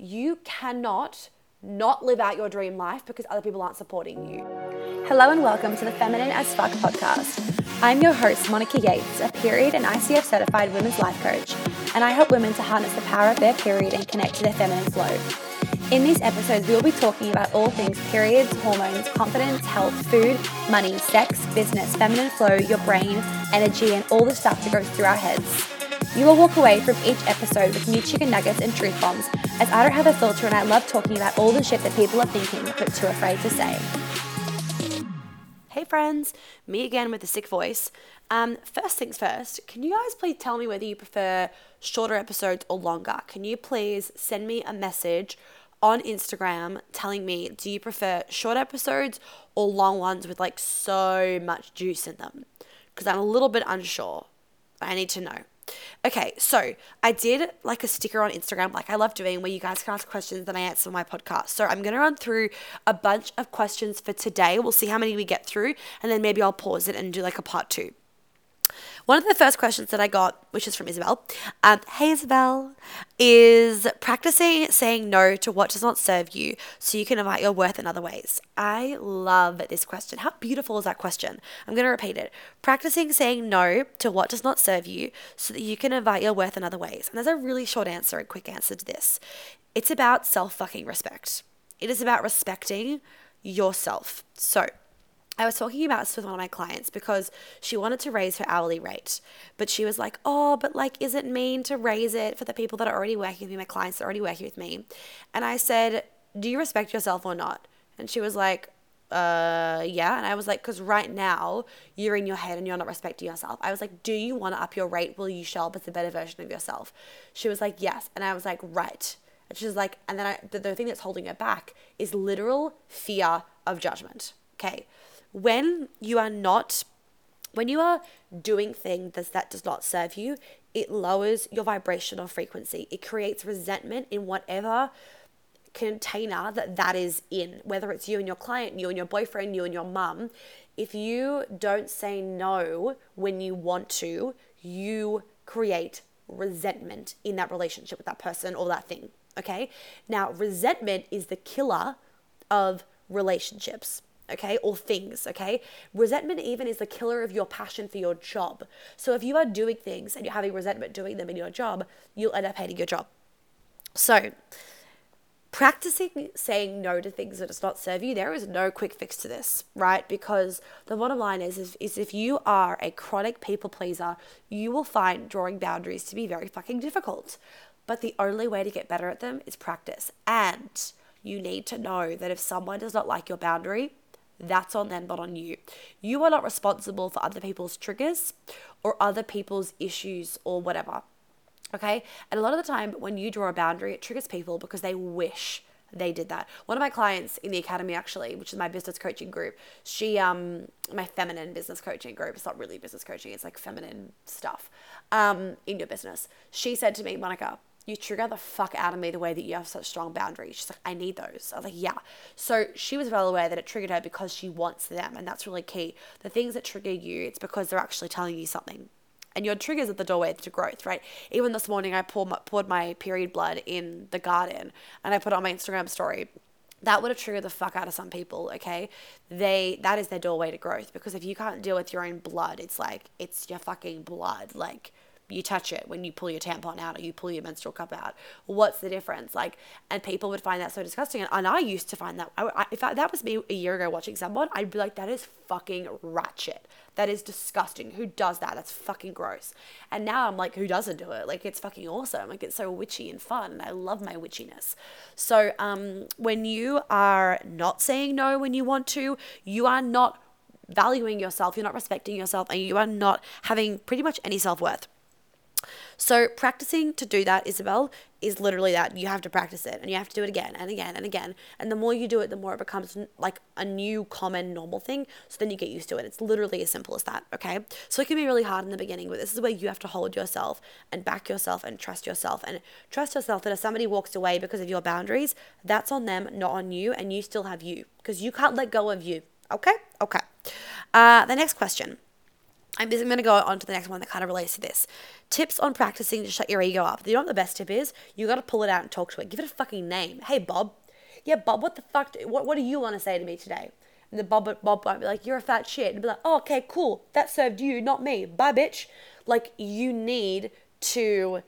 you cannot not live out your dream life because other people aren't supporting you. Hello and welcome to the Feminine as Fuck podcast. I'm your host, Monica Yates, a period and ICF certified women's life coach, and I help women to harness the power of their period and connect to their feminine flow. In these episodes, we will be talking about all things periods, hormones, confidence, health, food, money, sex, business, feminine flow, your brain, energy, and all the stuff that goes through our heads. You will walk away from each episode with new chicken nuggets and truth bombs, as I don't have a filter and I love talking about all the shit that people are thinking but too afraid to say. Hey friends, me again with a sick voice. Um, first things first, can you guys please tell me whether you prefer shorter episodes or longer? Can you please send me a message on Instagram telling me do you prefer short episodes or long ones with like so much juice in them? Because I'm a little bit unsure. I need to know. Okay, so I did like a sticker on Instagram, like I love doing, where you guys can ask questions and I answer my podcast. So I'm going to run through a bunch of questions for today. We'll see how many we get through, and then maybe I'll pause it and do like a part two. One of the first questions that I got, which is from Isabel, um, hey Isabel, is practicing saying no to what does not serve you so you can invite your worth in other ways. I love this question. How beautiful is that question? I'm going to repeat it. Practicing saying no to what does not serve you so that you can invite your worth in other ways. And there's a really short answer, a quick answer to this. It's about self fucking respect. It is about respecting yourself. So, I was talking about this with one of my clients because she wanted to raise her hourly rate, but she was like, "Oh, but like, is it mean to raise it for the people that are already working with me, my clients that are already working with me?" And I said, "Do you respect yourself or not?" And she was like, uh yeah. And i was like because right now you're in your head and you're not respecting yourself. I was like do you want to up your rate? Will you show up as a better version of yourself? She was like yes. And i was like right. And she's like and then I, the, the thing that's holding her back is literal fear of judgment okay when you are not when you are doing things that does not serve you it lowers your vibrational frequency. It creates resentment in whatever container that that is in whether it's you and your client you and your boyfriend you and your mum. If you don't say no when you want to you create resentment in that relationship with that person or that thing okay? Now resentment is the killer of relationships okay, or things, okay? Resentment even is the killer of your passion for your job. So if you are doing things and you're having resentment doing them in your job, you'll end up hating your job. So, practicing saying no to things that does not serve you, there is no quick fix to this, right? Because the bottom line is, is, is if you are a chronic people pleaser, you will find drawing boundaries to be very fucking difficult. But the only way to get better at them is practice. And you need to know that if someone does not like your boundary, that's on them, not on you. You are not responsible for other people's triggers or other people's issues or whatever. Okay? And a lot of the time, when you draw a boundary, it triggers people because they wish they did that. One of my clients in the academy, actually, which is my business coaching group, she, um, my feminine business coaching group, it's not really business coaching, it's like feminine stuff um, in your business. She said to me, Monica, you trigger the fuck out of me the way that you have such strong boundaries. She's like, I need those. I was like, yeah. So she was well aware that it triggered her because she wants them. And that's really key. The things that trigger you, it's because they're actually telling you something. And your triggers at the doorway to growth, right? Even this morning, I poured my, poured my period blood in the garden and I put it on my Instagram story that would have triggered the fuck out of some people okay they that is their doorway to growth because if you can't deal with your own blood it's like it's your fucking blood like you touch it when you pull your tampon out or you pull your menstrual cup out. What's the difference? Like, and people would find that so disgusting. And, and I used to find that, I, I, if I, that was me a year ago watching someone, I'd be like, that is fucking ratchet. That is disgusting. Who does that? That's fucking gross. And now I'm like, who doesn't do it? Like, it's fucking awesome. Like, it's so witchy and fun. And I love my witchiness. So, um, when you are not saying no when you want to, you are not valuing yourself, you're not respecting yourself, and you are not having pretty much any self worth. So, practicing to do that, Isabel, is literally that. You have to practice it and you have to do it again and again and again. And the more you do it, the more it becomes like a new, common, normal thing. So then you get used to it. It's literally as simple as that, okay? So, it can be really hard in the beginning, but this is where you have to hold yourself and back yourself and trust yourself and trust yourself that if somebody walks away because of your boundaries, that's on them, not on you. And you still have you because you can't let go of you, okay? Okay. Uh, the next question. I'm, I'm going to go on to the next one that kind of relates to this. Tips on practicing to shut your ego up. You know what the best tip is? You got to pull it out and talk to it. Give it a fucking name. Hey, Bob. Yeah, Bob, what the fuck? Do, what, what do you want to say to me today? And the Bob, Bob might be like, you're a fat shit. And be like, oh, okay, cool. That served you, not me. Bye, bitch. Like, you need to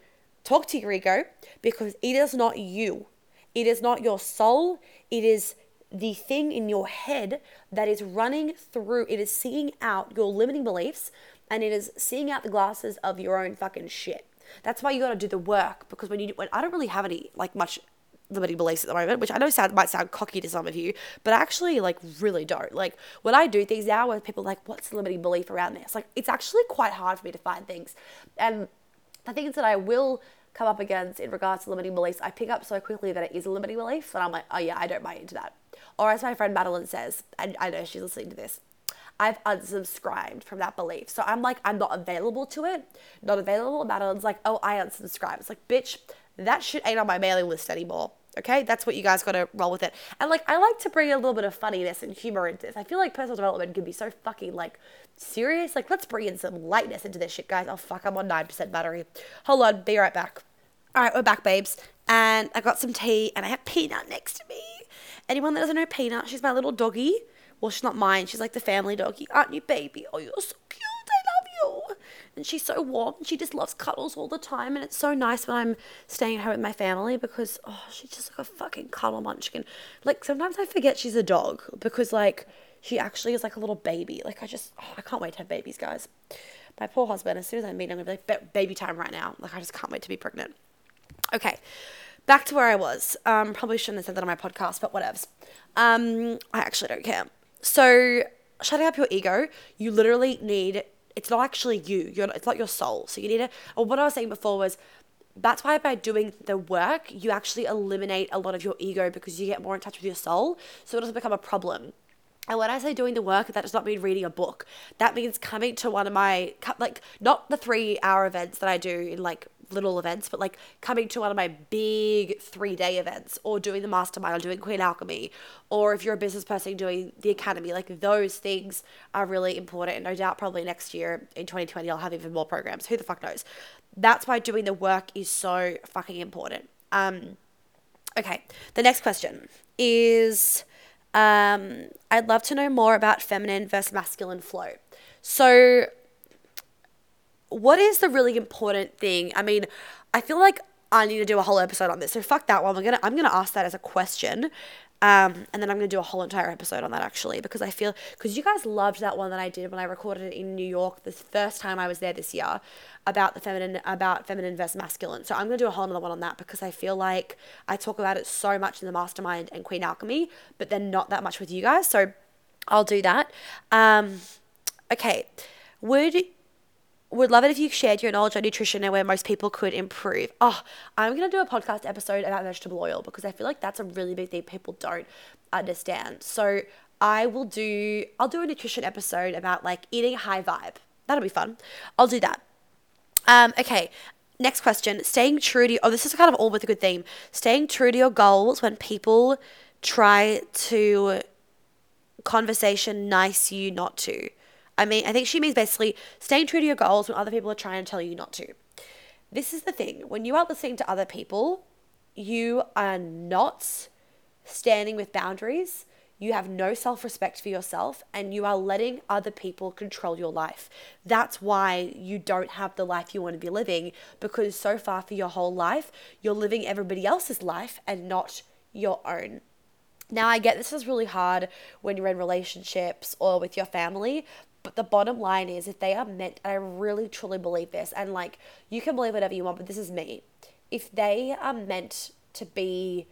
talk to your ego because it is not you. It is not your soul. It is the thing in your head that is running through, it is seeing out your limiting beliefs and it is seeing out the glasses of your own fucking shit. That's why you gotta do the work because when you when I don't really have any like much limiting beliefs at the moment, which I know sound, might sound cocky to some of you, but I actually like really don't. Like when I do things now where people are like, what's the limiting belief around this? Like it's actually quite hard for me to find things. And the things that I will come up against in regards to limiting beliefs, I pick up so quickly that it is a limiting belief, and I'm like, oh yeah, I don't buy into that. Or as my friend Madeline says, and I know she's listening to this, I've unsubscribed from that belief. So I'm like, I'm not available to it, not available. Madeline's like, oh, I unsubscribe. It's like, bitch, that shit ain't on my mailing list anymore. Okay, that's what you guys got to roll with it. And like, I like to bring a little bit of funniness and humor into this. I feel like personal development can be so fucking like serious. Like, let's bring in some lightness into this shit, guys. Oh fuck, I'm on nine percent battery. Hold on, be right back. All right, we're back, babes. And I got some tea, and I have Peanut next to me. Anyone that doesn't know Peanut, she's my little doggy. Well, she's not mine. She's like the family doggy. Aren't you, baby? Oh, you're so cute. I love you. And she's so warm. She just loves cuddles all the time. And it's so nice when I'm staying at home with my family because, oh, she's just like a fucking cuddle munchkin. Like, sometimes I forget she's a dog because, like, she actually is like a little baby. Like, I just, oh, I can't wait to have babies, guys. My poor husband, as soon as I meet him, I'm like, baby time right now. Like, I just can't wait to be pregnant. Okay back to where I was. Um, probably shouldn't have said that on my podcast, but whatevs. Um, I actually don't care. So, shutting up your ego, you literally need. It's not actually you. You're. It's not your soul. So you need to. What I was saying before was, that's why by doing the work, you actually eliminate a lot of your ego because you get more in touch with your soul. So it doesn't become a problem. And when I say doing the work, that does not mean reading a book. That means coming to one of my, like, not the three hour events that I do in like little events, but like coming to one of my big three day events or doing the mastermind or doing Queen Alchemy, or if you're a business person doing the academy, like those things are really important. And no doubt, probably next year in 2020, I'll have even more programs. Who the fuck knows? That's why doing the work is so fucking important. Um, okay, the next question is um, I'd love to know more about feminine versus masculine flow. So, what is the really important thing? I mean, I feel like I need to do a whole episode on this. So fuck that one. I'm gonna I'm gonna ask that as a question. Um, and then I'm gonna do a whole entire episode on that actually because I feel because you guys loved that one that I did when I recorded it in New York the first time I was there this year about the feminine about feminine versus masculine. So I'm gonna do a whole other one on that because I feel like I talk about it so much in the mastermind and Queen Alchemy, but then not that much with you guys. So I'll do that. Um, okay, would would love it if you shared your knowledge on nutrition and where most people could improve. Oh, I'm going to do a podcast episode about vegetable oil because I feel like that's a really big thing people don't understand. So I will do, I'll do a nutrition episode about like eating high vibe. That'll be fun. I'll do that. Um, okay. Next question. Staying true to, oh, this is kind of all with a good theme. Staying true to your goals when people try to conversation nice you not to. I mean, I think she means basically staying true to your goals when other people are trying to tell you not to. This is the thing when you are listening to other people, you are not standing with boundaries. You have no self respect for yourself and you are letting other people control your life. That's why you don't have the life you want to be living because so far for your whole life, you're living everybody else's life and not your own. Now, I get this is really hard when you're in relationships or with your family, but the bottom line is, if they are meant, I really truly believe this, and like you can believe whatever you want, but this is me. If they are meant to be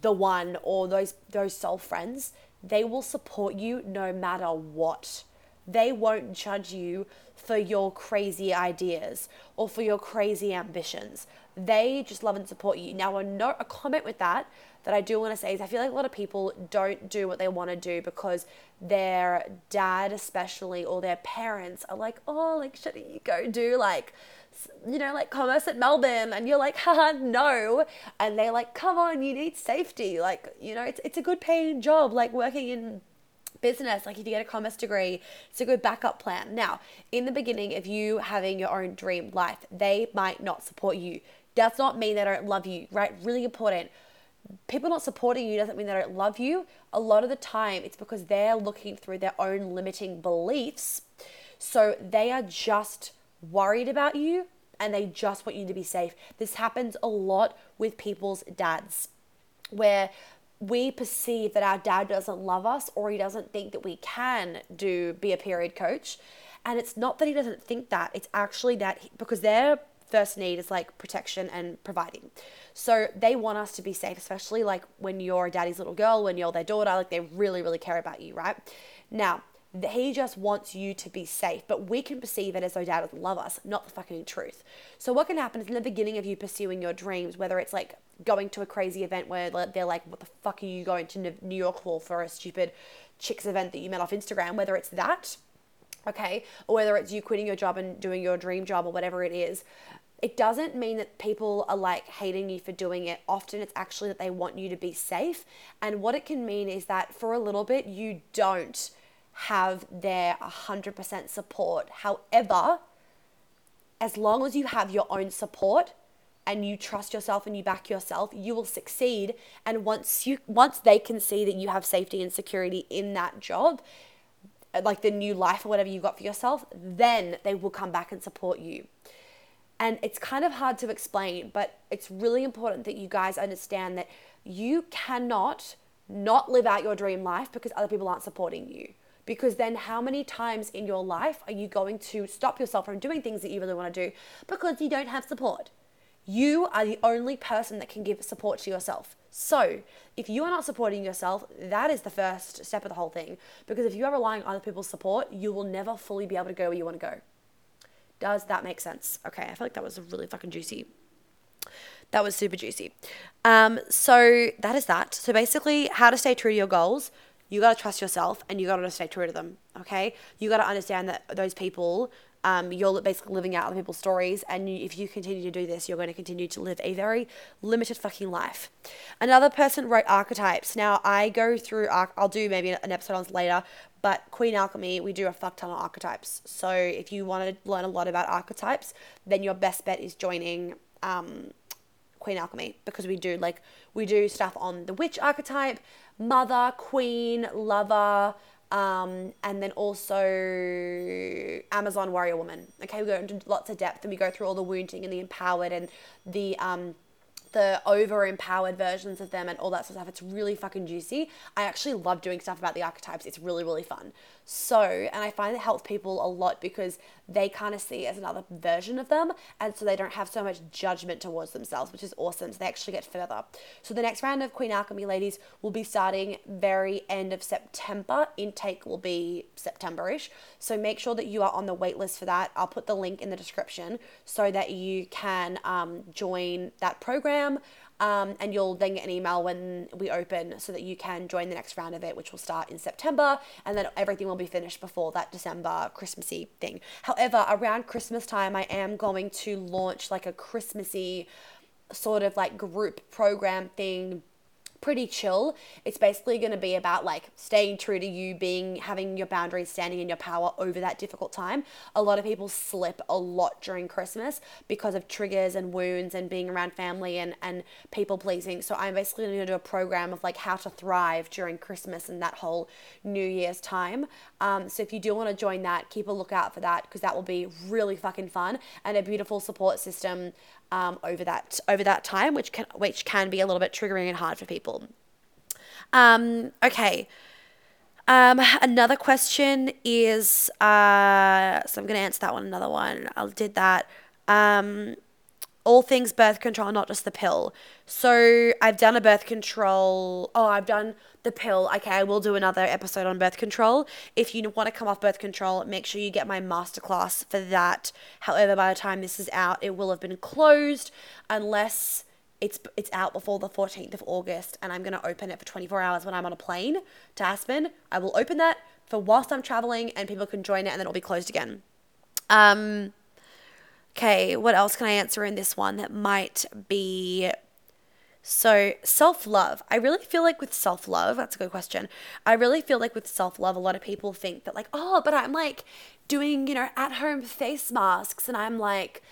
the one or those those soul friends, they will support you no matter what. They won't judge you for your crazy ideas or for your crazy ambitions. They just love and support you. Now, a note, a comment with that that I do want to say is I feel like a lot of people don't do what they want to do because their dad, especially, or their parents are like, oh, like, shouldn't you go do like, you know, like commerce at Melbourne? And you're like, haha, no. And they're like, come on, you need safety. Like, you know, it's, it's a good paying job, like working in business. Like if you get a commerce degree, it's a good backup plan. Now, in the beginning of you having your own dream life, they might not support you. Does not mean they don't love you, right? Really important. People not supporting you doesn't mean they don't love you. A lot of the time, it's because they're looking through their own limiting beliefs. So they are just worried about you and they just want you to be safe. This happens a lot with people's dads, where we perceive that our dad doesn't love us or he doesn't think that we can do be a period coach and it's not that he doesn't think that it's actually that he, because their first need is like protection and providing. So they want us to be safe especially like when you're a daddy's little girl when you're their daughter like they really really care about you right? Now he just wants you to be safe, but we can perceive it as though dad doesn't love us, not the fucking truth. So, what can happen is in the beginning of you pursuing your dreams, whether it's like going to a crazy event where they're like, what the fuck are you going to New York for? for a stupid chicks event that you met off Instagram, whether it's that, okay, or whether it's you quitting your job and doing your dream job or whatever it is, it doesn't mean that people are like hating you for doing it. Often it's actually that they want you to be safe. And what it can mean is that for a little bit, you don't have their 100% support. However, as long as you have your own support and you trust yourself and you back yourself, you will succeed. And once you once they can see that you have safety and security in that job, Uh, like the new life or whatever you got for yourself, then they will come back and support you. And it's kind of hard to explain, but it's really important that you guys understand that you cannot not live out your dream life because other people aren't supporting you. Because then, how many times in your life are you going to stop yourself from doing things that you really want to do because you don't have support? You are the only person that can give support to yourself. So, if you are not supporting yourself, that is the first step of the whole thing. Because if you are relying on other people's support, you will never fully be able to go where you want to go. Does that make sense? Okay, I feel like that was really fucking juicy. That was super juicy. Um, so that is that. So basically, how to stay true to your goals you got to trust yourself and you got to stay true to them. Okay. You got to understand that those people, um, you're basically living out other people's stories. And you, if you continue to do this, you're going to continue to live a very limited fucking life. Another person wrote archetypes. Now, I go through, I'll do maybe an episode on this later, but Queen Alchemy, we do a fuck ton of archetypes. So if you want to learn a lot about archetypes, then your best bet is joining. Um, Queen Alchemy because we do like we do stuff on the witch archetype, mother, queen, lover, um, and then also Amazon warrior woman. Okay, we go into lots of depth and we go through all the wounding and the empowered and the um, the over empowered versions of them and all that sort of stuff. It's really fucking juicy. I actually love doing stuff about the archetypes. It's really, really fun. So, and I find it helps people a lot because they kind of see as another version of them. And so they don't have so much judgment towards themselves, which is awesome. So they actually get further. So the next round of Queen Alchemy ladies will be starting very end of September. Intake will be September-ish. So make sure that you are on the waitlist for that. I'll put the link in the description so that you can um, join that program. Um, and you'll then get an email when we open so that you can join the next round of it, which will start in September, and then everything will be finished before that December Christmassy thing. However, around Christmas time, I am going to launch like a Christmassy sort of like group program thing pretty chill. It's basically going to be about like staying true to you, being having your boundaries, standing in your power over that difficult time. A lot of people slip a lot during Christmas because of triggers and wounds and being around family and and people pleasing. So I'm basically going to do a program of like how to thrive during Christmas and that whole New Year's time. Um, so if you do want to join that, keep a lookout for that because that will be really fucking fun and a beautiful support system um, over that over that time, which can which can be a little bit triggering and hard for people. Um, okay. Um, another question is uh, so I'm to answer that one. Another one. I did that. Um, all things birth control, not just the pill. So I've done a birth control. Oh, I've done the pill. Okay, I will do another episode on birth control. If you want to come off birth control, make sure you get my masterclass for that. However, by the time this is out, it will have been closed unless it's it's out before the 14th of August and I'm going to open it for 24 hours when I'm on a plane to Aspen. I will open that for whilst I'm traveling and people can join it and then it'll be closed again. Um Okay, what else can I answer in this one that might be So, self love. I really feel like with self love, that's a good question. I really feel like with self love, a lot of people think that, like, oh, but I'm like doing, you know, at home face masks and I'm like,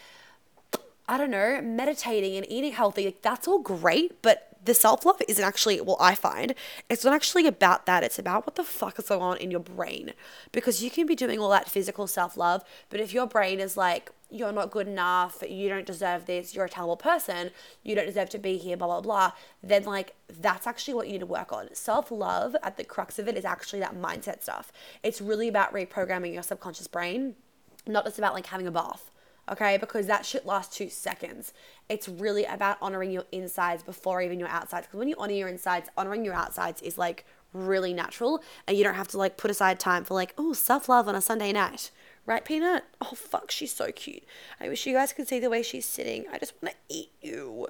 I don't know, meditating and eating healthy. Like, that's all great, but the self love isn't actually, well, I find it's not actually about that. It's about what the fuck is going on in your brain. Because you can be doing all that physical self love, but if your brain is like, you're not good enough, you don't deserve this, you're a terrible person, you don't deserve to be here, blah, blah, blah, then like that's actually what you need to work on. Self love at the crux of it is actually that mindset stuff. It's really about reprogramming your subconscious brain, not just about like having a bath. Okay, because that shit lasts two seconds. It's really about honoring your insides before even your outsides. Because when you honor your insides, honoring your outsides is like really natural, and you don't have to like put aside time for like, oh, self love on a Sunday night Right, Peanut? Oh, fuck, she's so cute. I wish you guys could see the way she's sitting. I just want to eat you.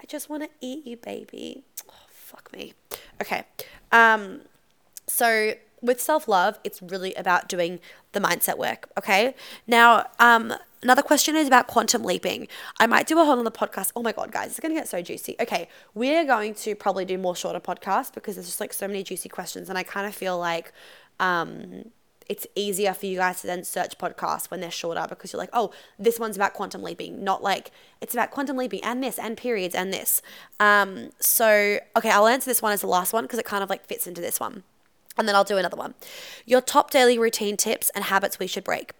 I just want to eat you, baby. Oh, fuck me. Okay. Um, so with self-love, it's really about doing the mindset work, okay? Now, um, another question is about quantum leaping. I might do a whole other podcast. Oh my god, guys, it's gonna get so juicy. Okay, we're going to probably do more shorter podcasts because there's just like so many juicy questions, and I kind of feel like um it's easier for you guys to then search podcasts when they're shorter because you're like, oh, this one's about quantum leaping, not like it's about quantum leaping and this and periods and this. Um, so, okay, I'll answer this one as the last one because it kind of like fits into this one. And then I'll do another one. Your top daily routine tips and habits we should break.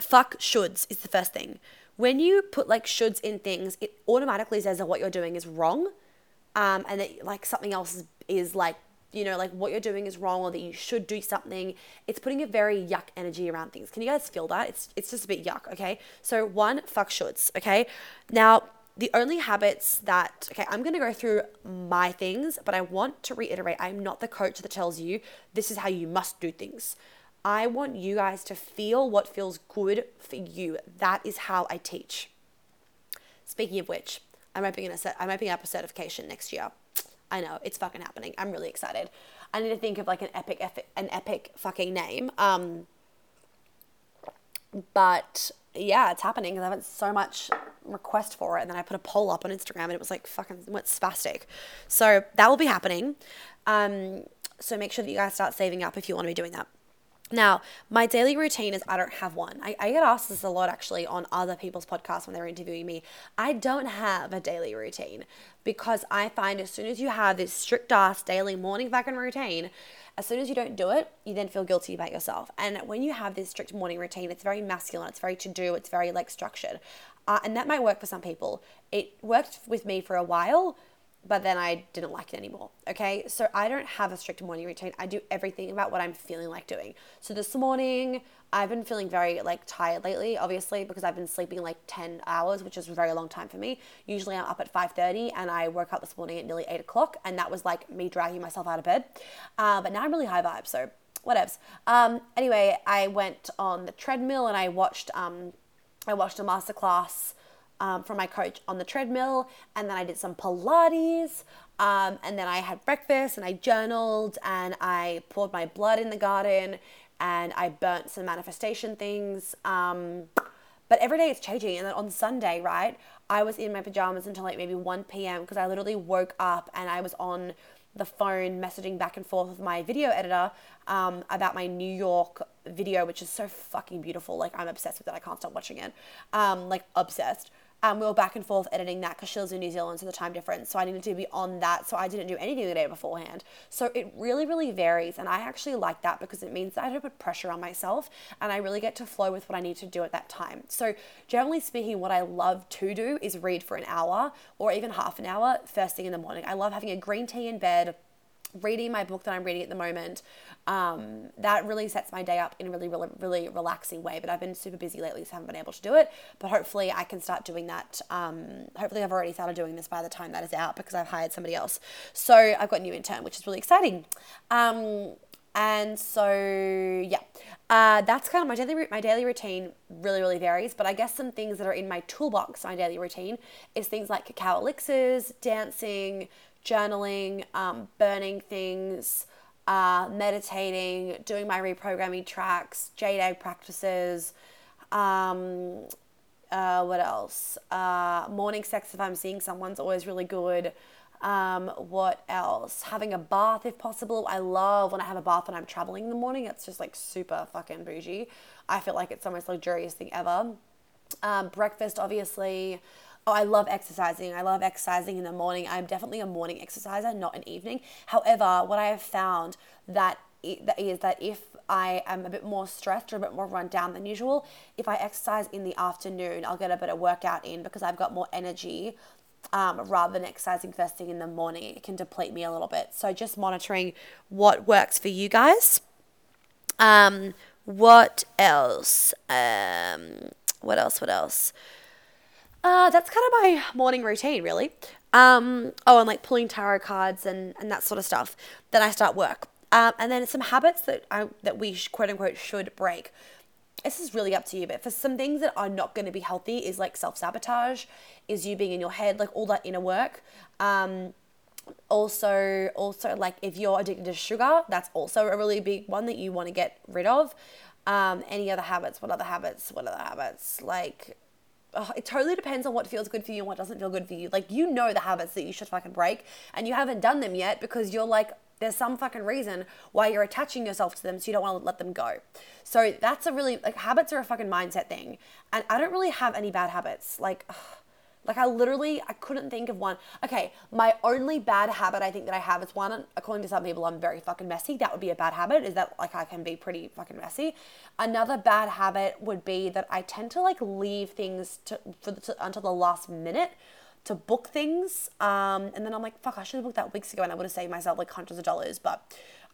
Fuck shoulds is the first thing. When you put like shoulds in things, it automatically says that what you're doing is wrong. Um, and that like something else is, is like you know, like what you're doing is wrong or that you should do something. It's putting a very yuck energy around things. Can you guys feel that? It's it's just a bit yuck, okay? So one, fuck shoulds, okay? Now the only habits that okay i'm to go through my things but i want to reiterate i'm not the coach that tells you this is how you must do things i want you guys to feel what feels good for you that is how i teach speaking of which i'm opening, a set, I'm opening up a certification next year I know it's fucking happening. I'm really excited. I need to think of like an epic, epic an epic fucking name. Um, but yeah, it's happening because I have so much request for it. And then I put a poll up on Instagram and it was like fucking went spastic. So that will be happening. Um, so make sure that you guys start saving up if you want to be doing that. Now, my daily routine is I don't have one. I, I, get asked this a lot actually on other people's podcasts when they're interviewing me. I don't have a daily routine because I find as soon as you have this strict ass daily morning fucking routine, as soon as you don't do it, you then feel guilty about yourself. And when you have this strict morning routine, it's very masculine, it's very to do, it's very like structured. Uh, and that might work for some people. It worked with me for a while but then I didn't like it anymore. Okay, so I don't have a strict morning routine. I do everything about what I'm feeling like doing. So this morning, I've been feeling very like tired lately, obviously because I've been sleeping like 10 hours, which is a very long time for me. Usually I'm up at 5:30, and I woke up this morning at nearly 8 o'clock, and that was like me dragging myself out of bed. Uh, but now I'm really high vibe, so whatevs. Um, anyway, I went on the treadmill and I watched um, I watched a masterclass um, from my coach on the treadmill, and then I did some Pilates, um, and then I had breakfast, and I journaled, and I poured my blood in the garden, and I burnt some manifestation things. Um, but every day it's changing, and then on Sunday, right, I was in my pajamas until like maybe 1 p.m. because I literally woke up and I was on the phone messaging back and forth with my video editor um, about my New York video, which is so fucking beautiful. Like I'm obsessed with it. I can't stop watching it. Um, like obsessed. Um, we were back and forth editing that because she was in New Zealand, so the time difference. So I needed to be on that. So I didn't do anything the day beforehand. So it really, really varies. And I actually like that because it means that I don't put pressure on myself and I really get to flow with what I need to do at that time. So generally speaking, what I love to do is read for an hour or even half an hour first thing in the morning. I love having a green tea in bed reading my book that I'm reading at the moment, um, that really sets my day up in a really, really, really relaxing way. But I've been super busy lately, so I haven't been able to do it. But hopefully, I can start doing that. Um, hopefully, I've already started doing this by the time that is out because I've hired somebody else. So I've got a new intern, which is really exciting. Um, and so yeah, uh, that's kind of my daily my daily routine. Really, really varies. But I guess some things that are in my toolbox, my daily routine, is things like cacao elixirs, dancing, journaling, um, burning things, uh, meditating, doing my reprogramming tracks, jade egg practices. Um, uh, what else? Uh, morning sex if I'm seeing someone's always really good. Um, what else? Having a bath if possible. I love when I have a bath when I'm traveling in the morning. It's just like super fucking bougie. I feel like it's the most luxurious thing ever. Um, breakfast, obviously. Oh, I love exercising. I love exercising in the morning. I'm definitely a morning exerciser, not an evening. However, what I have found that is that if I am a bit more stressed or a bit more run down than usual, if I exercise in the afternoon, I'll get a better workout in because I've got more energy um, rather than exercising first thing in the morning. It can deplete me a little bit. So just monitoring what works for you guys. Um, what else? Um, what else? What else? Uh, that's kind of my morning routine, really. Um, oh, and like pulling tarot cards and, and that sort of stuff. Then I start work. Um, and then some habits that I that we quote unquote should break. This is really up to you, but for some things that are not going to be healthy is like self sabotage, is you being in your head, like all that inner work. Um, also, also like if you're addicted to sugar, that's also a really big one that you want to get rid of. Um, any other habits? What other habits? What other habits? Like, oh, it totally depends on what feels good for you and what doesn't feel good for you. Like, you know the habits that you should fucking break, and you haven't done them yet because you're like, there's some fucking reason why you're attaching yourself to them so you don't want to let them go. So that's a really, like, habits are a fucking mindset thing. And I don't really have any bad habits. Like, ugh, like I literally I couldn't think of one. Okay, my only bad habit I think that I have is one according to some people I'm very fucking messy. That would be a bad habit is that like I can be pretty fucking messy. Another bad habit would be that I tend to like leave things to for the, to, until the last minute to book things. Um, and then I'm like, fuck, I should have booked that weeks ago and I would have saved myself like hundreds of dollars. But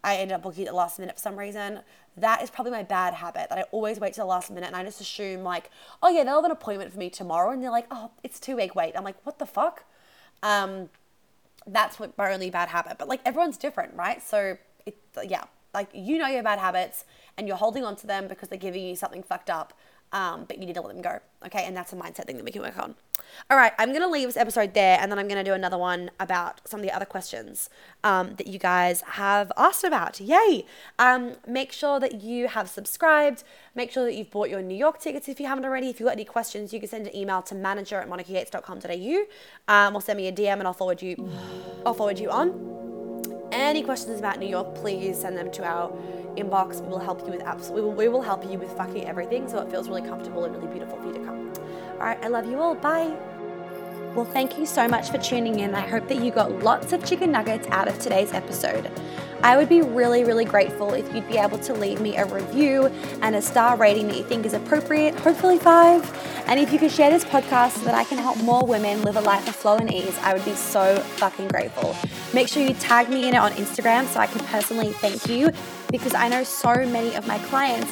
I ended up booking at the last minute for some reason. That is probably my bad habit that I always wait till the last minute and I just assume like, oh yeah, they'll have an appointment for me tomorrow and they're like, oh, it's two week wait. I'm like, what the fuck? Um, that's what my only bad habit. But like everyone's different, right? So it, yeah, like you know your bad habits and you're holding on to them because they're giving you something fucked up um, but you need to let them go. Okay, and that's a mindset thing that we can work on. All right, I'm gonna leave this episode there, and then I'm gonna do another one about some of the other questions um, that you guys have asked about. Yay! Um, make sure that you have subscribed. Make sure that you've bought your New York tickets if you haven't already. If you've got any questions, you can send an email to manager at monicayates.com.au, um, or send me a DM, and I'll forward you. I'll forward you on. Any questions about New York, please send them to our inbox. We will help you with apps. We will, we will help you with fucking everything so it feels really comfortable and really beautiful for you to come. All right, I love you all. Bye. Well, thank you so much for tuning in. I hope that you got lots of chicken nuggets out of today's episode. I would be really, really grateful if you'd be able to leave me a review and a star rating that you think is appropriate, hopefully five. And if you could share this podcast so that I can help more women live a life of flow and ease, I would be so fucking grateful. Make sure you tag me in it on Instagram so I can personally thank you because I know so many of my clients